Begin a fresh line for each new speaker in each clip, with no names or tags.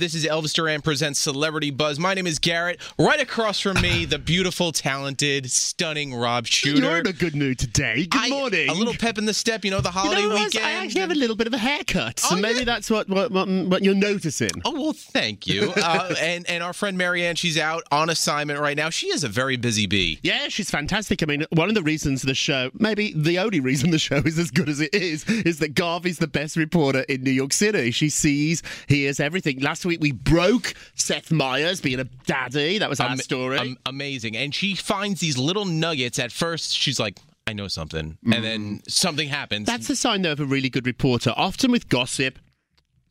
This is Elvis Duran presents Celebrity Buzz. My name is Garrett. Right across from me, the beautiful, talented, stunning Rob Shuter.
You're in a good mood today. Good
I-
morning.
A little pep in the step, you know, the
You
holiday
know,
weekend.
I actually have a little bit of a haircut, so
Oh,
maybe
yeah.
that's what, what what what you're noticing.
Oh well, thank you. Uh, and and our friend Marianne, she's out on assignment right now. She is a very busy bee.
Yeah, she's fantastic. I mean, one of the reasons the show, maybe the only reason the show is as good as it is, is that Garvey's the best reporter in New York City. She sees, hears everything. Last week we broke Seth Meyers being a daddy. That was our story.
am- amazing. And she finds these little nuggets. At first, she's like, "I know something," and then mm. something happens.
That's a sign, though, of a really good reporter. Often with gossip,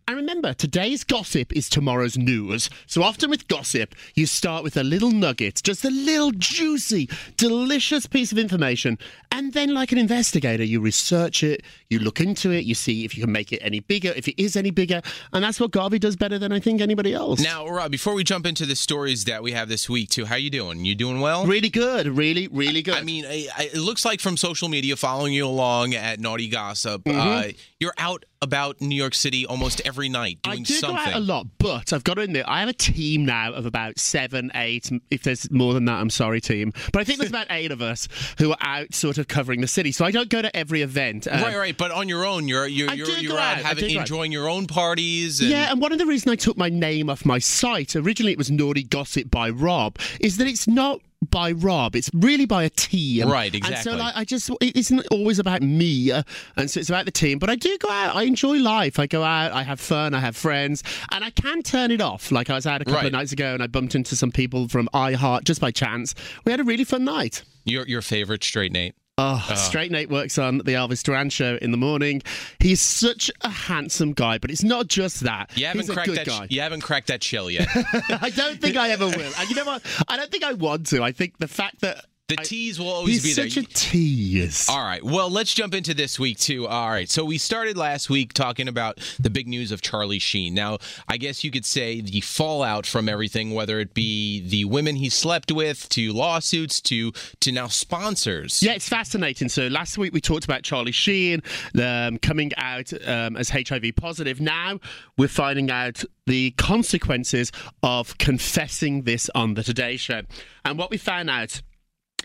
and remember, today's gossip is tomorrow's news. So often with gossip, you start with a little nugget, just a little juicy, delicious piece of information. And then, like an investigator, you research it, you look into it, you see if you can make it any bigger, if it is any bigger. And that's what Garvey does better than I think anybody else.
now, Rob, before we jump into the stories that we have this week, too, how you doing? You doing well?
really good, really, really good.
I mean, I, I, it looks like from social media, following you along at Naughty Gossip, uh, you're out about New York City almost every night
I
doing
do
something.
go out a lot, but I've got to admit, I have a team now of about seven, eight. If there's more than that, I'm sorry, team. But I think there's about eight of us who are out sort of covering the city. So I don't go to every event. Um,
Right, right, but on your own, you're you're
I
you're, you're out
out,
having
go out.
enjoying your own parties. And,
Yeah, and one of the reasons I took my name off my site, originally it was Naughty Gossip by Rob, is that it's not by Rob, it's really by a team.
Right,
And so like, I just, it isn't always about me, uh, and so it's about the team. But I do go out, I enjoy life. I go out, I have fun, I have friends, and I can turn it off. Like I was out a couple
Right.
of nights ago and I bumped into some people from iHeart just by chance. We had a really fun night.
your your favorite straight Nate.
Oh, ah. Straight Nate works on the Elvis Duran show in the morning. He's such a handsome guy, but it's not just that.
You haven't
He's
cracked that.
guy.
You haven't cracked that shell yet.
I don't think I ever will. And you know what? I don't think I want to. I think the fact that
The tease will always
he's
be there.
such a tease.
All right. Well, let's jump into this week too. All right. So we started last week talking about the big news of Charlie Sheen. Now, I guess you could say the fallout from everything, whether it be the women he slept with, to lawsuits, to to now sponsors.
Yeah, it's fascinating. So last week we talked about Charlie Sheen um, coming out um, as HIV positive. Now we're finding out the consequences of confessing this on the Today Show. And what we found out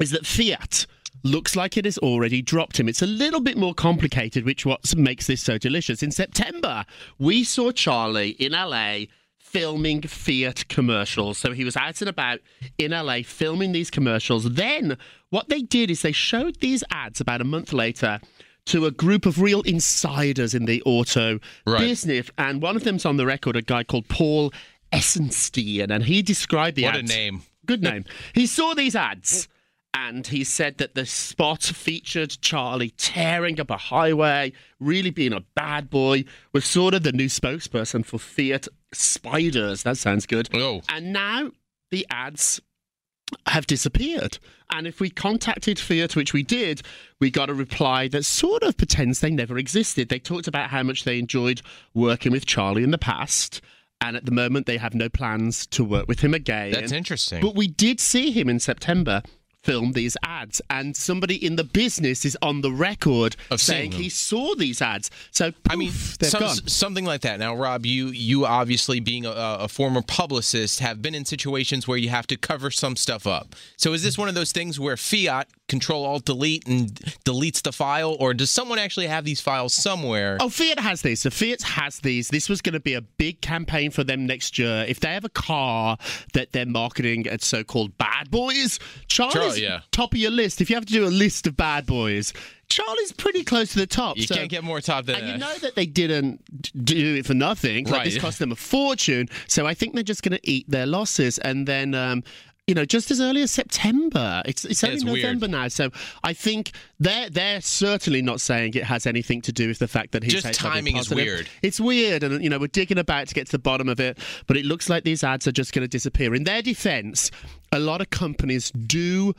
is that Fiat looks like it has already dropped him. It's a little bit more complicated, which what makes this so delicious. In September, we saw Charlie in LA filming Fiat commercials. So he was out and about in LA filming these commercials. Then what they did is they showed these ads about a month later to a group of real insiders in the auto
Right.
business. And one of them's on the record, a guy called Paul Eisenstein, and he described the
What a name.
Good name. He saw these ads and he said that the spot featured Charlie tearing up a highway, really being a bad boy, was sort of the new spokesperson for Fiat Spiders. That sounds good.
Oh.
And now the ads have disappeared. And if we contacted Fiat, which we did, we got a reply that sort of pretends they never existed. They talked about how much they enjoyed working with Charlie in the past. And at the moment, they have no plans to work with him again.
That's interesting.
But we did see him in September film these ads, and somebody in the business is on the record
Of
saying he saw these ads. So
I mean, some, something like that. Now, Rob, you you obviously being a, a former publicist have been in situations where you have to cover some stuff up. So, is this one of those things where Fiat Control Alt Delete and deletes the file, or does someone actually have these files somewhere?
Oh, Fiat has these. So Fiat has these. This was going to be a big campaign for them next year. If they have a car that they're marketing as so-called bad boys, Charlie's
yeah.
top of your list. If you have to do a list of bad boys, Charlie's pretty close to the top.
you
So-
can't get more top than
And you know that they didn't do it for nothing. Like this cost them a fortune. So I think they're just going to eat their losses. And then, um, you know, just as early as September, it's it's only
it's weird.
November now. So I think they're they're certainly not saying it has anything to do with the fact that he's
Just timing is weird.
It's weird, and you know we're digging about to get to the bottom of it. But it looks like these ads are just going to disappear. In their defence, a lot of companies do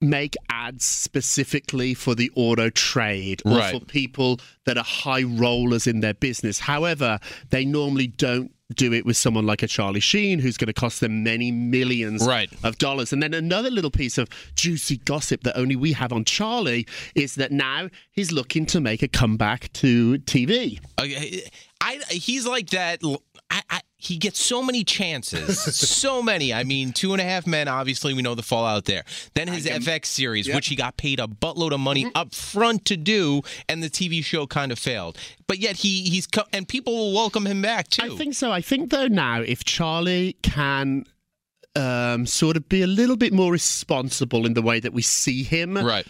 make ads specifically for the auto trade or
Right.
for people that are high rollers in their business. However, they normally don't do it with someone like a Charlie Sheen who's going to cost them many millions
Right.
of dollars. And then another little piece of juicy gossip that only we have on Charlie is that now he's looking to make a comeback to TV.
Okay, I he's like that. I, I, he gets so many chances, so many. I mean, Two and a Half Men. Obviously, we know the fallout there. Then his FX series, which he got paid a buttload of money
Mm-hmm.
up front to do, and the TV show kind of failed. But yet he he's co- and people will welcome him back too.
I think so. I think though now, if Charlie can um, sort of be a little bit more responsible in the way that we see him,
right.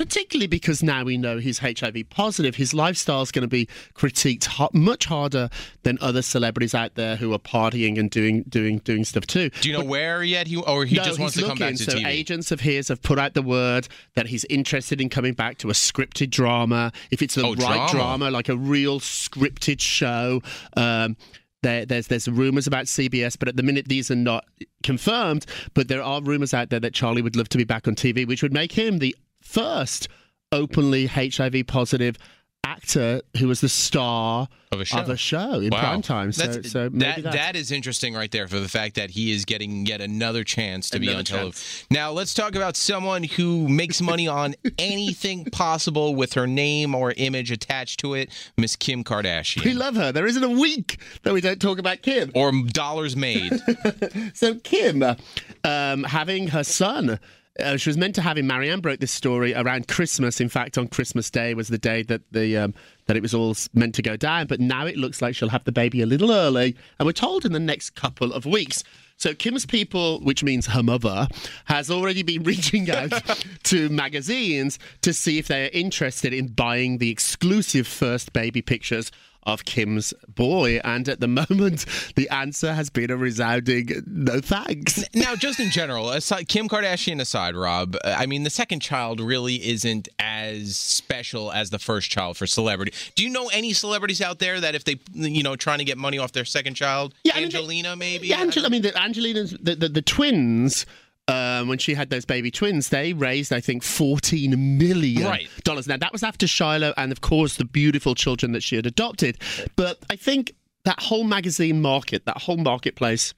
Particularly because now we know he's HIV positive, his lifestyle is going to be critiqued much harder than other celebrities out there who are partying and doing doing doing stuff too.
Do you know where yet he or he
no,
just wants to come back
looking.
to
so
TV?
agents of his have put out the word that he's interested in coming back to a scripted drama. If it's the
Oh,
right
drama.
drama. like a real scripted show. Um, there, there's there's rumors about CBS, but at the minute these are not confirmed. But there are rumors out there that Charlie would love to be back on TV, which would make him the first openly HIV positive actor who was the star
Of a show.
of a show in
Wow.
prime time. So,
That's-
so maybe
that
that's,
interesting right there for the fact that he is getting yet another chance to be on television. Now let's talk about someone who makes money on anything possible with her name or image attached to it, Miss Kim Kardashian.
we love her. There isn't a week that we don't talk about Kim.
or dollars made.
So Kim, um, having her son. Uh, she was meant to have him. Marianne broke this story around Christmas. In fact, on Christmas Day was the day that the um, that it was all meant to go down. But now it looks like she'll have the baby a little early, and we're told in the next couple of weeks. So Kim's people, which means her mother, has already been reaching out to magazines to see if they are interested in buying the exclusive first baby pictures of Kim's boy. And at the moment, the answer has been a resounding no thanks.
now, just in general, aside, Kim Kardashian aside, Rob, I mean, the second child really isn't as special as the first child for celebrity. Do you know any celebrities out there that if they, you know, trying to get money off their second child,
Yeah, I mean, they-
Angelina maybe?
Yeah, Angela, I mean, the Angelina's, the, the, the twins. Um, when she had those baby twins, they raised, I think, fourteen million
Right.
dollars. Now that was after Shiloh, and of course the beautiful children that she had adopted. But I think that whole magazine market, that whole marketplace,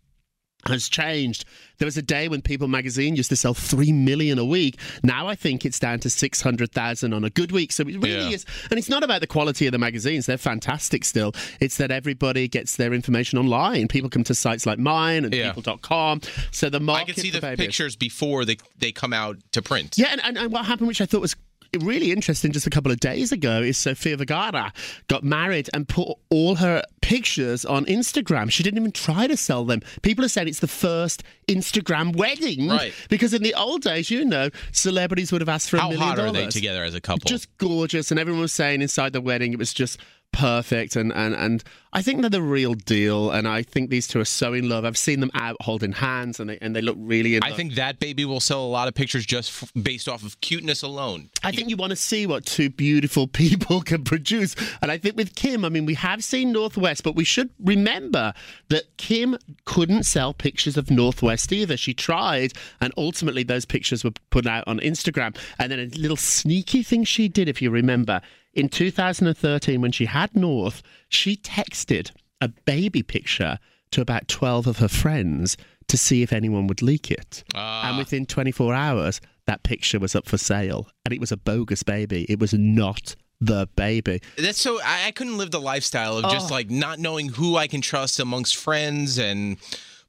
has changed. There was a day when People magazine used to sell three million a week. Now I think it's down to six hundred thousand on a good week. So it really
Yeah.
is, and it's not about the quality of the magazines; they're fantastic still. It's that everybody gets their information online. People come to sites like mine and
Yeah.
People.com. So the
I can see the pictures before they they come out to print.
yeah, and, and, and what happened, which I thought was really interesting just a couple of days ago, is Sofia Vergara got married and put all her pictures on Instagram. She didn't even try to sell them. People are saying it's the first Instagram wedding.
Right.
Because in the old days, you know, celebrities would have asked for a million dollars.
How hot are they together as a couple?
Just gorgeous, and everyone was saying inside the wedding it was just perfect, and and and I think they're the real deal, and I think these two are so in love. I've seen them out holding hands, and they and they look really in
I
love.
think that baby will sell a lot of pictures just f- based off of cuteness alone.
I think you want to see what two beautiful people can produce. And I think with Kim, I mean, we have seen North West, but we should remember that Kim couldn't sell pictures of North West either. She tried, and ultimately those pictures were put out on Instagram. And then a little sneaky thing she did, if you remember, in 2013, when she had North, she texted a baby picture to about 12 of her friends to see if anyone would leak it.
Ah.
and within 24 hours, that picture was up for sale. And it was a bogus baby. It was not the baby.
That's so I, couldn't live the lifestyle of just
Oh.
like not knowing who I can trust amongst friends and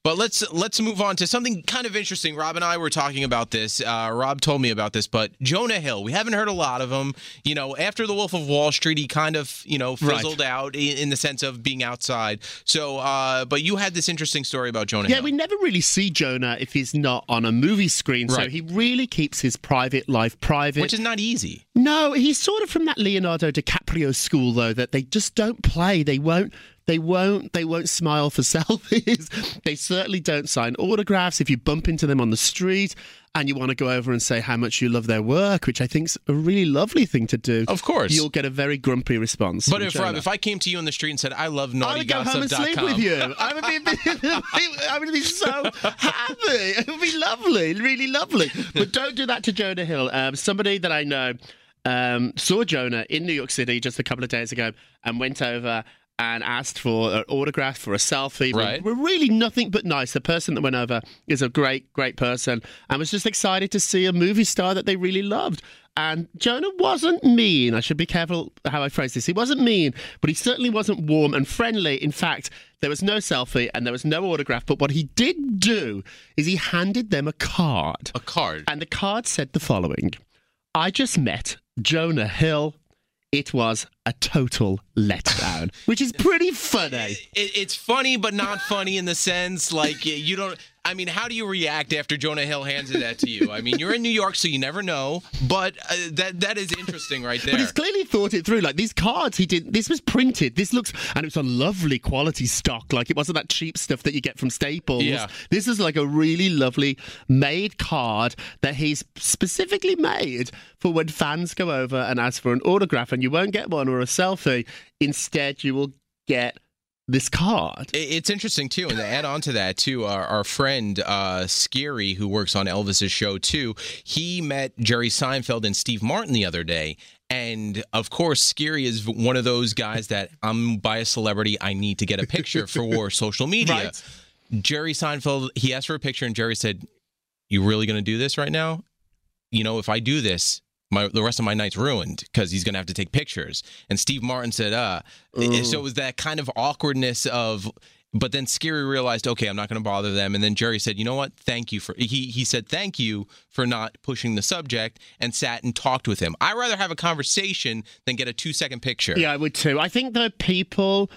but let's let's move on to something kind of interesting. Rob and I were talking about this. Uh, Rob told me about this, but Jonah Hill. We haven't heard a lot of him. You know, after The Wolf of Wall Street, he kind of you know
Right.
out in, in the sense of being outside. So, uh, but you had this interesting story about Jonah
Yeah,
Hill.
we never really see Jonah if he's not on a movie screen.
Right.
So he really keeps his private life private.
which is not easy.
No, he's sort of from that Leonardo DiCaprio school though that they just don't play. They won't they won't they won't smile for selfies. they certainly don't sign autographs if you bump into them on the street and you want to go over and say how much you love their work, which I think's a really lovely thing to do.
Of course.
You'll get a very grumpy response.
But if Rob, if I came to you on the street and said I love
I would go home and sleep with you. I would be, I would be so happy. It would be lovely, really lovely. But don't do that to Jonah Hill. Um, somebody that I know um, saw Jonah in New York City just a couple of days ago and went over and asked for an autograph for a selfie.
Right.
We're really nothing but nice. The person that went over is a great, great person and was just excited to see a movie star that they really loved. And Jonah wasn't mean. I should be careful how I phrase this. He wasn't mean, but he certainly wasn't warm and friendly. In fact, There was no selfie and there was no autograph. But what he did do is he handed them a card.
A card.
And the card said the following I just met Jonah Hill. It was a total letdown, which is pretty funny.
It, it's funny, but not funny in the sense like you don't. I mean, how do you react after Jonah Hill hands that to you? I mean, you're in New York, so you never know. But uh, that that is interesting, right there.
But he's clearly thought it through. Like these cards, he did. This was printed. This looks, and it's a lovely quality stock. Like it wasn't that cheap stuff that you get from Staples.
Yeah.
This is like a really lovely made card that he's specifically made for when fans go over and ask for an autograph, and you won't get one or a selfie. Instead, you will get this card.
It's interesting too, and to add on to that too, our, our friend uh, Skeery, who works on Elvis's show too, he met Jerry Seinfeld and Steve Martin the other day, and of course, Skeery is one of those guys that I'm by a celebrity, I need to get a picture for social media.
Right.
Jerry Seinfeld, he asked for a picture, and Jerry said, "You really going to do this right now? You know, if I do this." My, the rest of my night's ruined because he's going to have to take pictures. And Steve Martin said, uh, so it was that kind of awkwardness of, but then Skeery realized, okay, I'm not going to bother them. And then Jerry said, you know what? Thank you for, he, he said, thank you for not pushing the subject and sat and talked with him. I'd rather have a conversation than get a two second picture.
Yeah, I would too. I think that people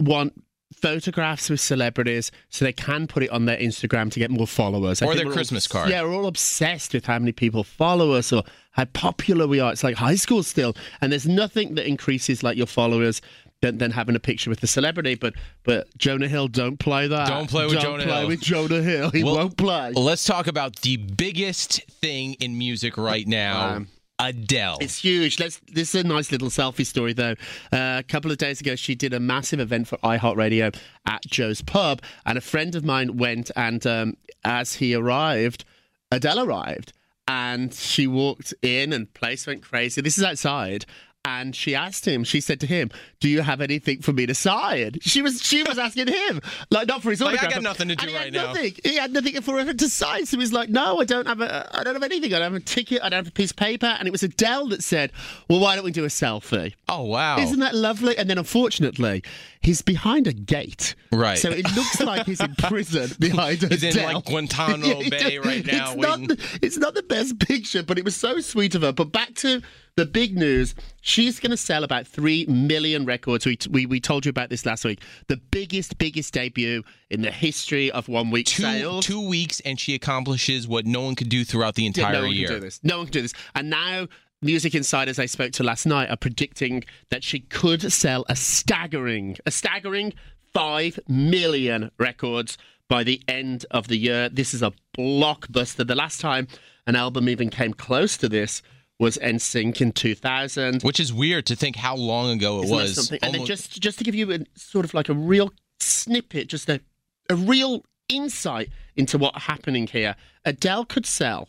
want photographs with celebrities so they can put it on their Instagram to get more followers.
Or their
all-
Christmas card.
Yeah, we're all obsessed with how many people follow us or how popular we are. It's like high school still. And there's nothing that increases like your followers than, than having a picture with the celebrity. But but Jonah Hill, don't play that.
Don't play with
don't
Jonah
play
Hill.
with Jonah Hill. He
Well,
won't play.
Let's talk about the biggest thing in music right now
Um,
Adele.
It's huge. Let's. This is a nice little selfie story, though. Uh, a couple of days ago, she did a massive event for iHeartRadio at Joe's Pub, and a friend of mine went. And um, as he arrived, Adele arrived, and she walked in, and place went crazy. This is outside. And she asked him. She said to him, "Do you have anything for me to sign?" She was she was asking him, like not for his
Like, I
autograph.
got nothing to do
he
right now.
Nothing. He had nothing for her to sign. So he was like, "No, I don't have a. I don't have anything. I don't have a ticket. I don't have a piece of paper." And it was Adele that said, "Well, why don't we do a selfie?"
oh, wow.
Isn't that lovely? And then, unfortunately, he's behind a gate.
Right.
So it looks like he's in prison behind
He's in,
Adele.
like, Guantanamo
Yeah,
Bay right now
It's not, the, it's not the best picture, but it was so sweet of her. But back to the big news. She's going to sell about 3 million records. We, we, we told you about this last week. The biggest, biggest debut in the history of one week
two,
sales.
two weeks, and she accomplishes what no one could do throughout the
Yeah,
entire
no one
year.
can do this. No one can do this. And now, music insiders I spoke to last night are predicting that she could sell a staggering, a staggering five million records by the end of the year. This is a blockbuster. The last time an album even came close to this was NSYNC in 2000.
Which is weird to think how long ago it
Isn't that
was.
something? And then
Almost-
just just to give you a sort of like a real snippet, just a a real insight into what's happening here. Adele could sell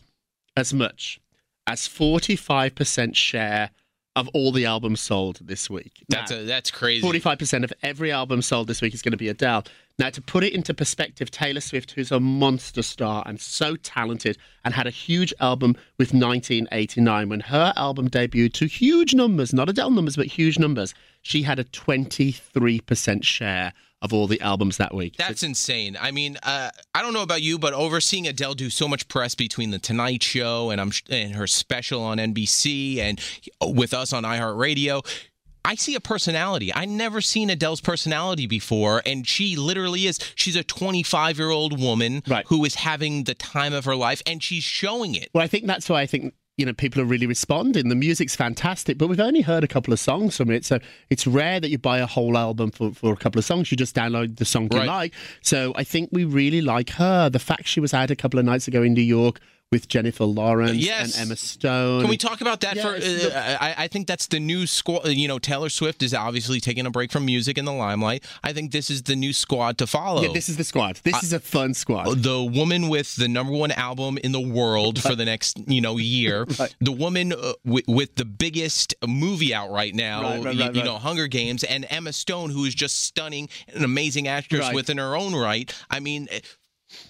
as much as forty five percent share of all the albums sold this week.
that's
Now,
a, that's crazy.
Forty-five percent of every album sold this week is going to be Adele. Now, to put it into perspective, Taylor Swift, who's a monster star and so talented, and had a huge album with 1989 when her album debuted to huge numbers, not Adele numbers, but huge numbers. She had a 23% share of all the albums that week.
That's insane. I mean, uh, I don't know about you, but overseeing Adele do so much press between the Tonight Show and I'm and her special on NBC and with us on iHeartRadio. I see a personality. I never seen Adele's personality before, and she literally is. She's a 25 year old woman
Right.
who is having the time of her life, and she's showing it.
Well, I think that's why I think you know people are really responding. The music's fantastic, but we've only heard a couple of songs from it, so it's rare that you buy a whole album for, for a couple of songs. You just download the song you like. So I think we really like her. The fact she was out a couple of nights ago in New York with Jennifer Lawrence
Yes.
and Emma Stone.
Can we talk about that
Yeah,
for? Uh, I, I think that's the new squad. You know, Taylor Swift is obviously taking a break from music in the limelight. I think this is the new squad to follow.
Yeah, this is the squad. This is a fun squad.
the woman with the number one album in the world for the next you know year
Right.
the woman uh, with, with the biggest movie out right now
Right,
you, you know hunger games and emma stone who is just stunning an amazing actress within her own right i mean eh,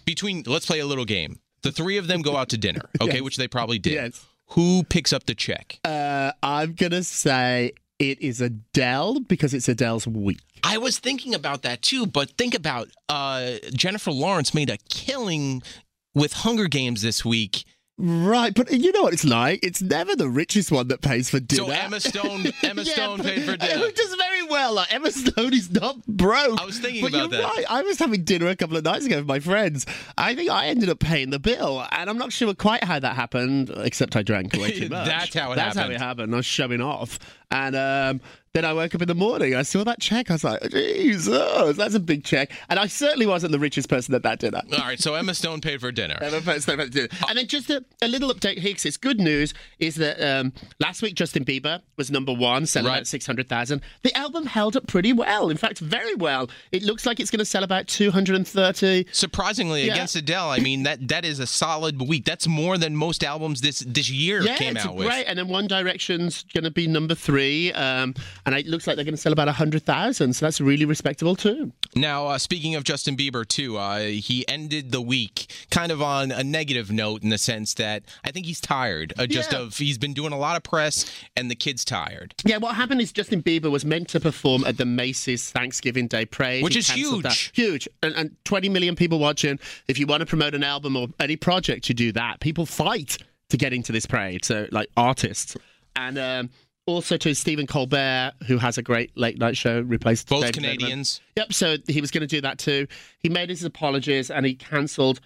between let's play a little game the three of them go out to dinner okay
Yes.
which they probably did
Yes.
who picks up the check
Uh, I'm gonna say it is Adele because it's Adele's week.
I was thinking about that too, but think about uh, Jennifer Lawrence made a killing with Hunger Games this week.
Right, but you know what it's like. It's never the richest one that pays for dinner.
So Emma Stone, Emma
Yeah,
Stone paid for dinner.
Who does very well. Like, Emma Stone is not broke.
I was thinking
but
about
you're
that.
right. I was having dinner a couple of nights ago with my friends. I think I ended up paying the bill, and I'm not sure quite how that happened, except I drank way too much.
That's how it happened.
That's how it happened. I was showing off, and um, then I woke up in the morning. I saw that check. I was like, Jesus, that's a big check. And I certainly wasn't the richest person at that dinner.
All right, so Emma Stone paid for dinner.
Emma Stone to do it. And then just a, a little update, Hicks. It's good news is that um, last week Justin Bieber was number one, selling
Right.
about 600,000. The album held up pretty well. In fact, very well. It looks like it's going to sell about 230.
Surprisingly,
Yeah.
against Adele, I mean that that is a solid week. That's more than most albums this this year
Yeah,
came out
great.
with.
Right, and then One Direction's going to be number three. Um, and it looks like they're going to sell about 100,000. So that's really respectable too.
Now, uh, speaking of Justin Bieber, too, uh, he ended the week kind of on a negative note in the sense that I think he's tired. Uh, just
Yeah.
of he's been doing a lot of press, and the kid's tired.
Yeah, what happened is Justin Bieber was meant to perform at the Macy's Thanksgiving Day Parade,
Which
He
is
cancelled that.
huge.
huge, and, and 20 million people watching. If you want to promote an album or any project, you do that. People fight to get into this parade, so like artists, and um, also to Stephen Colbert, who has a great late night show, replaced
Both
David Letterman.
Canadians.
Yep. So he was going to do that too. He made his apologies and he cancelled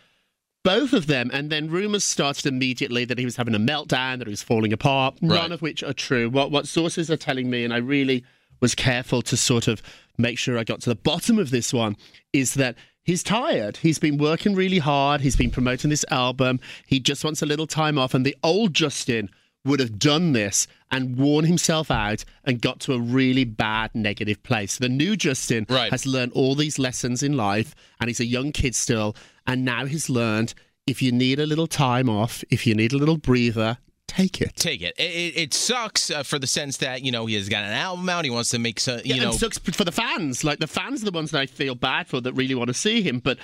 both of them. And then rumors started immediately that he was having a meltdown, that he was falling apart.
Right.
None of which are true. What what sources are telling me, and I really was careful to sort of make sure I got to the bottom of this one, is that. He's tired. He's been working really hard. He's been promoting this album. He just wants a little time off. And the old Justin would have done this and worn himself out and got to a really bad negative place. The new Justin
Right.
has learned all these lessons in life and he's a young kid still. And now he's learned if you need a little time off, if you need a little breather, take it.
Take it. It, it, it sucks uh, for the sense that you know he has got an album out. He wants to make some. You
Yeah,
know,
and sucks for the fans. Like the fans are the ones that I feel bad for that really want to see him. But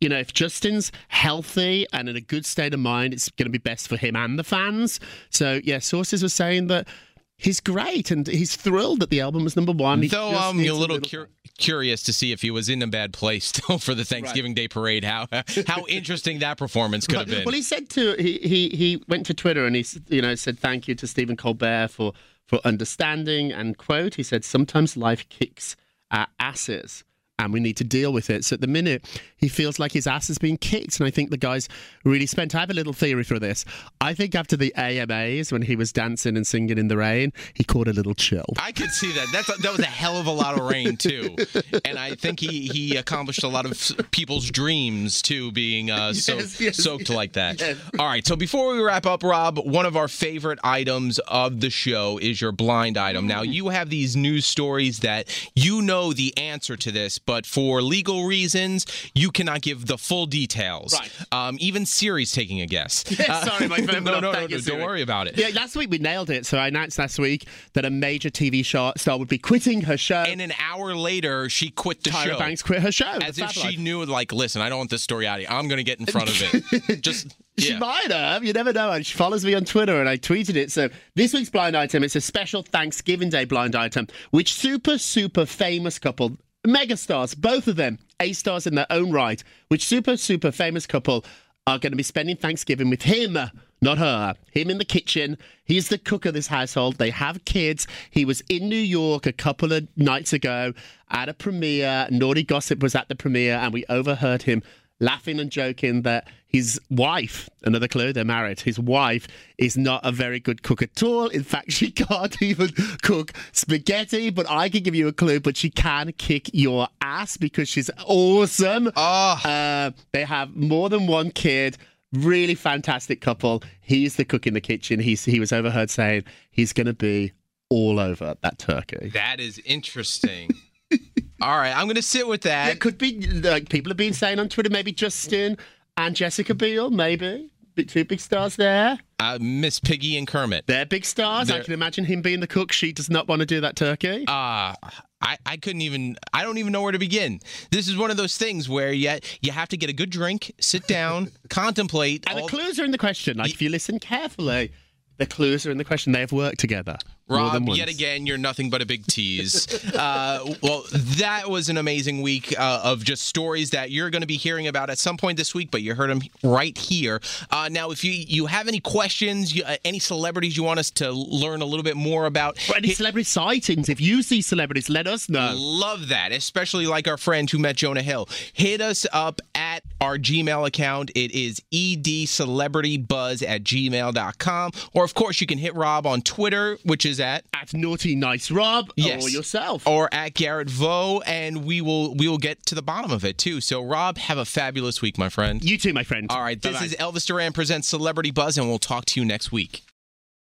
you know, if Justin's healthy and in a good state of mind, it's going to be best for him and the fans. So yeah, sources were saying that he's great and he's thrilled that the album was number one. He
Though I'm
needs
a little cur- curious to see if he was in a bad place still for the Thanksgiving Day parade. How how interesting that performance could have been.
Well, he said to he he he went to Twitter and he you know said thank you to Stephen Colbert for for understanding and quote he said sometimes life kicks our asses and we need to deal with it. So at the minute he feels like his ass has been kicked and I think the guy's really spent. I have a little theory for this. I think after the AMAs when he was dancing and singing in the rain, he caught a little chill.
I could see that. That's that was a hell of a lot of rain too, and I think he he accomplished a lot of people's dreams too, being uh, so,
Yes, yes,
soaked like that.
yes.
All right. So before we wrap up, Rob, one of our favorite items of the show is your blind item. Now you have these news stories that you know the answer to this, but for legal reasons, you cannot give the full details.
Right.
Um, even Siri's taking a guess.
Yeah, sorry, my phone
no, no, no, no,
you,
don't worry about it.
Yeah, last week we nailed it. So I announced last week that a major TV show star would be quitting her show.
And an hour later, she quit the
Tyra
show.
Banks quit her show.
As if she
Life.
knew, like, listen, I don't want this story out of you. I'm going to get in front of it. Just,
She
yeah.
might have. You never know. And she follows me on Twitter, and I tweeted it. So this week's blind item, it's a special Thanksgiving Day blind item, which super super famous couple, megastars, both of them, A stars in their own right, which super super famous couple are going to be spending Thanksgiving with him. Not her. Him in the kitchen. He's the cook of this household. They have kids. He was in New York a couple of nights ago at a premiere. Naughty Gossip was at the premiere, and we overheard him laughing and joking that his wife, another clue, they're married, his wife is not a very good cook at all. In fact, she can't even cook spaghetti, but I can give you a clue, but she can kick your ass because she's awesome.
Oh,
Uh, they have more than one kid. Really fantastic couple. He's the cook in the kitchen. He's he was overheard saying he's going to be all over that turkey.
that is interesting. All right, I'm going to sit with that.
It could be like people have been saying on Twitter, maybe Justin and Jessica Biel, maybe Big- two big stars there.
Uh, Miss Piggy and Kermit.
They're big stars. I
They're-
can imagine him being the cook. She does not want to do that turkey.
Uh, I, I couldn't even, I don't even know where to begin. This is one of those things where you, you have to get a good drink, sit down, contemplate.
and
all-
the clues are in the question. Like if you listen carefully, The clues are in the question. They have worked together.
Rob,
once.
yet again, you're nothing but a big tease. uh, well, that was an amazing week uh, of just stories that you're going to be hearing about at some point this week, but you heard them right here. Uh, now, if you you have any questions, you, uh, any celebrities you want us to learn a little bit more about,
Or any celebrity sightings. If you see celebrities, let us know.
Love that, especially like our friend who met Jonah Hill. Hit us up at our Gmail account. It is edcelebritybuzz at gmail.com. Or, of course, you can hit Rob on Twitter, which is at
At Naughty Nice Rob
Yes.
or yourself.
or at Garrett Vo, and we will we will get to the bottom of it too. So, Rob, have a fabulous week, my friend.
You too, my friend.
All right, this
Bye-bye.
is Elvis Duran presents Celebrity Buzz, and we'll talk to you next week.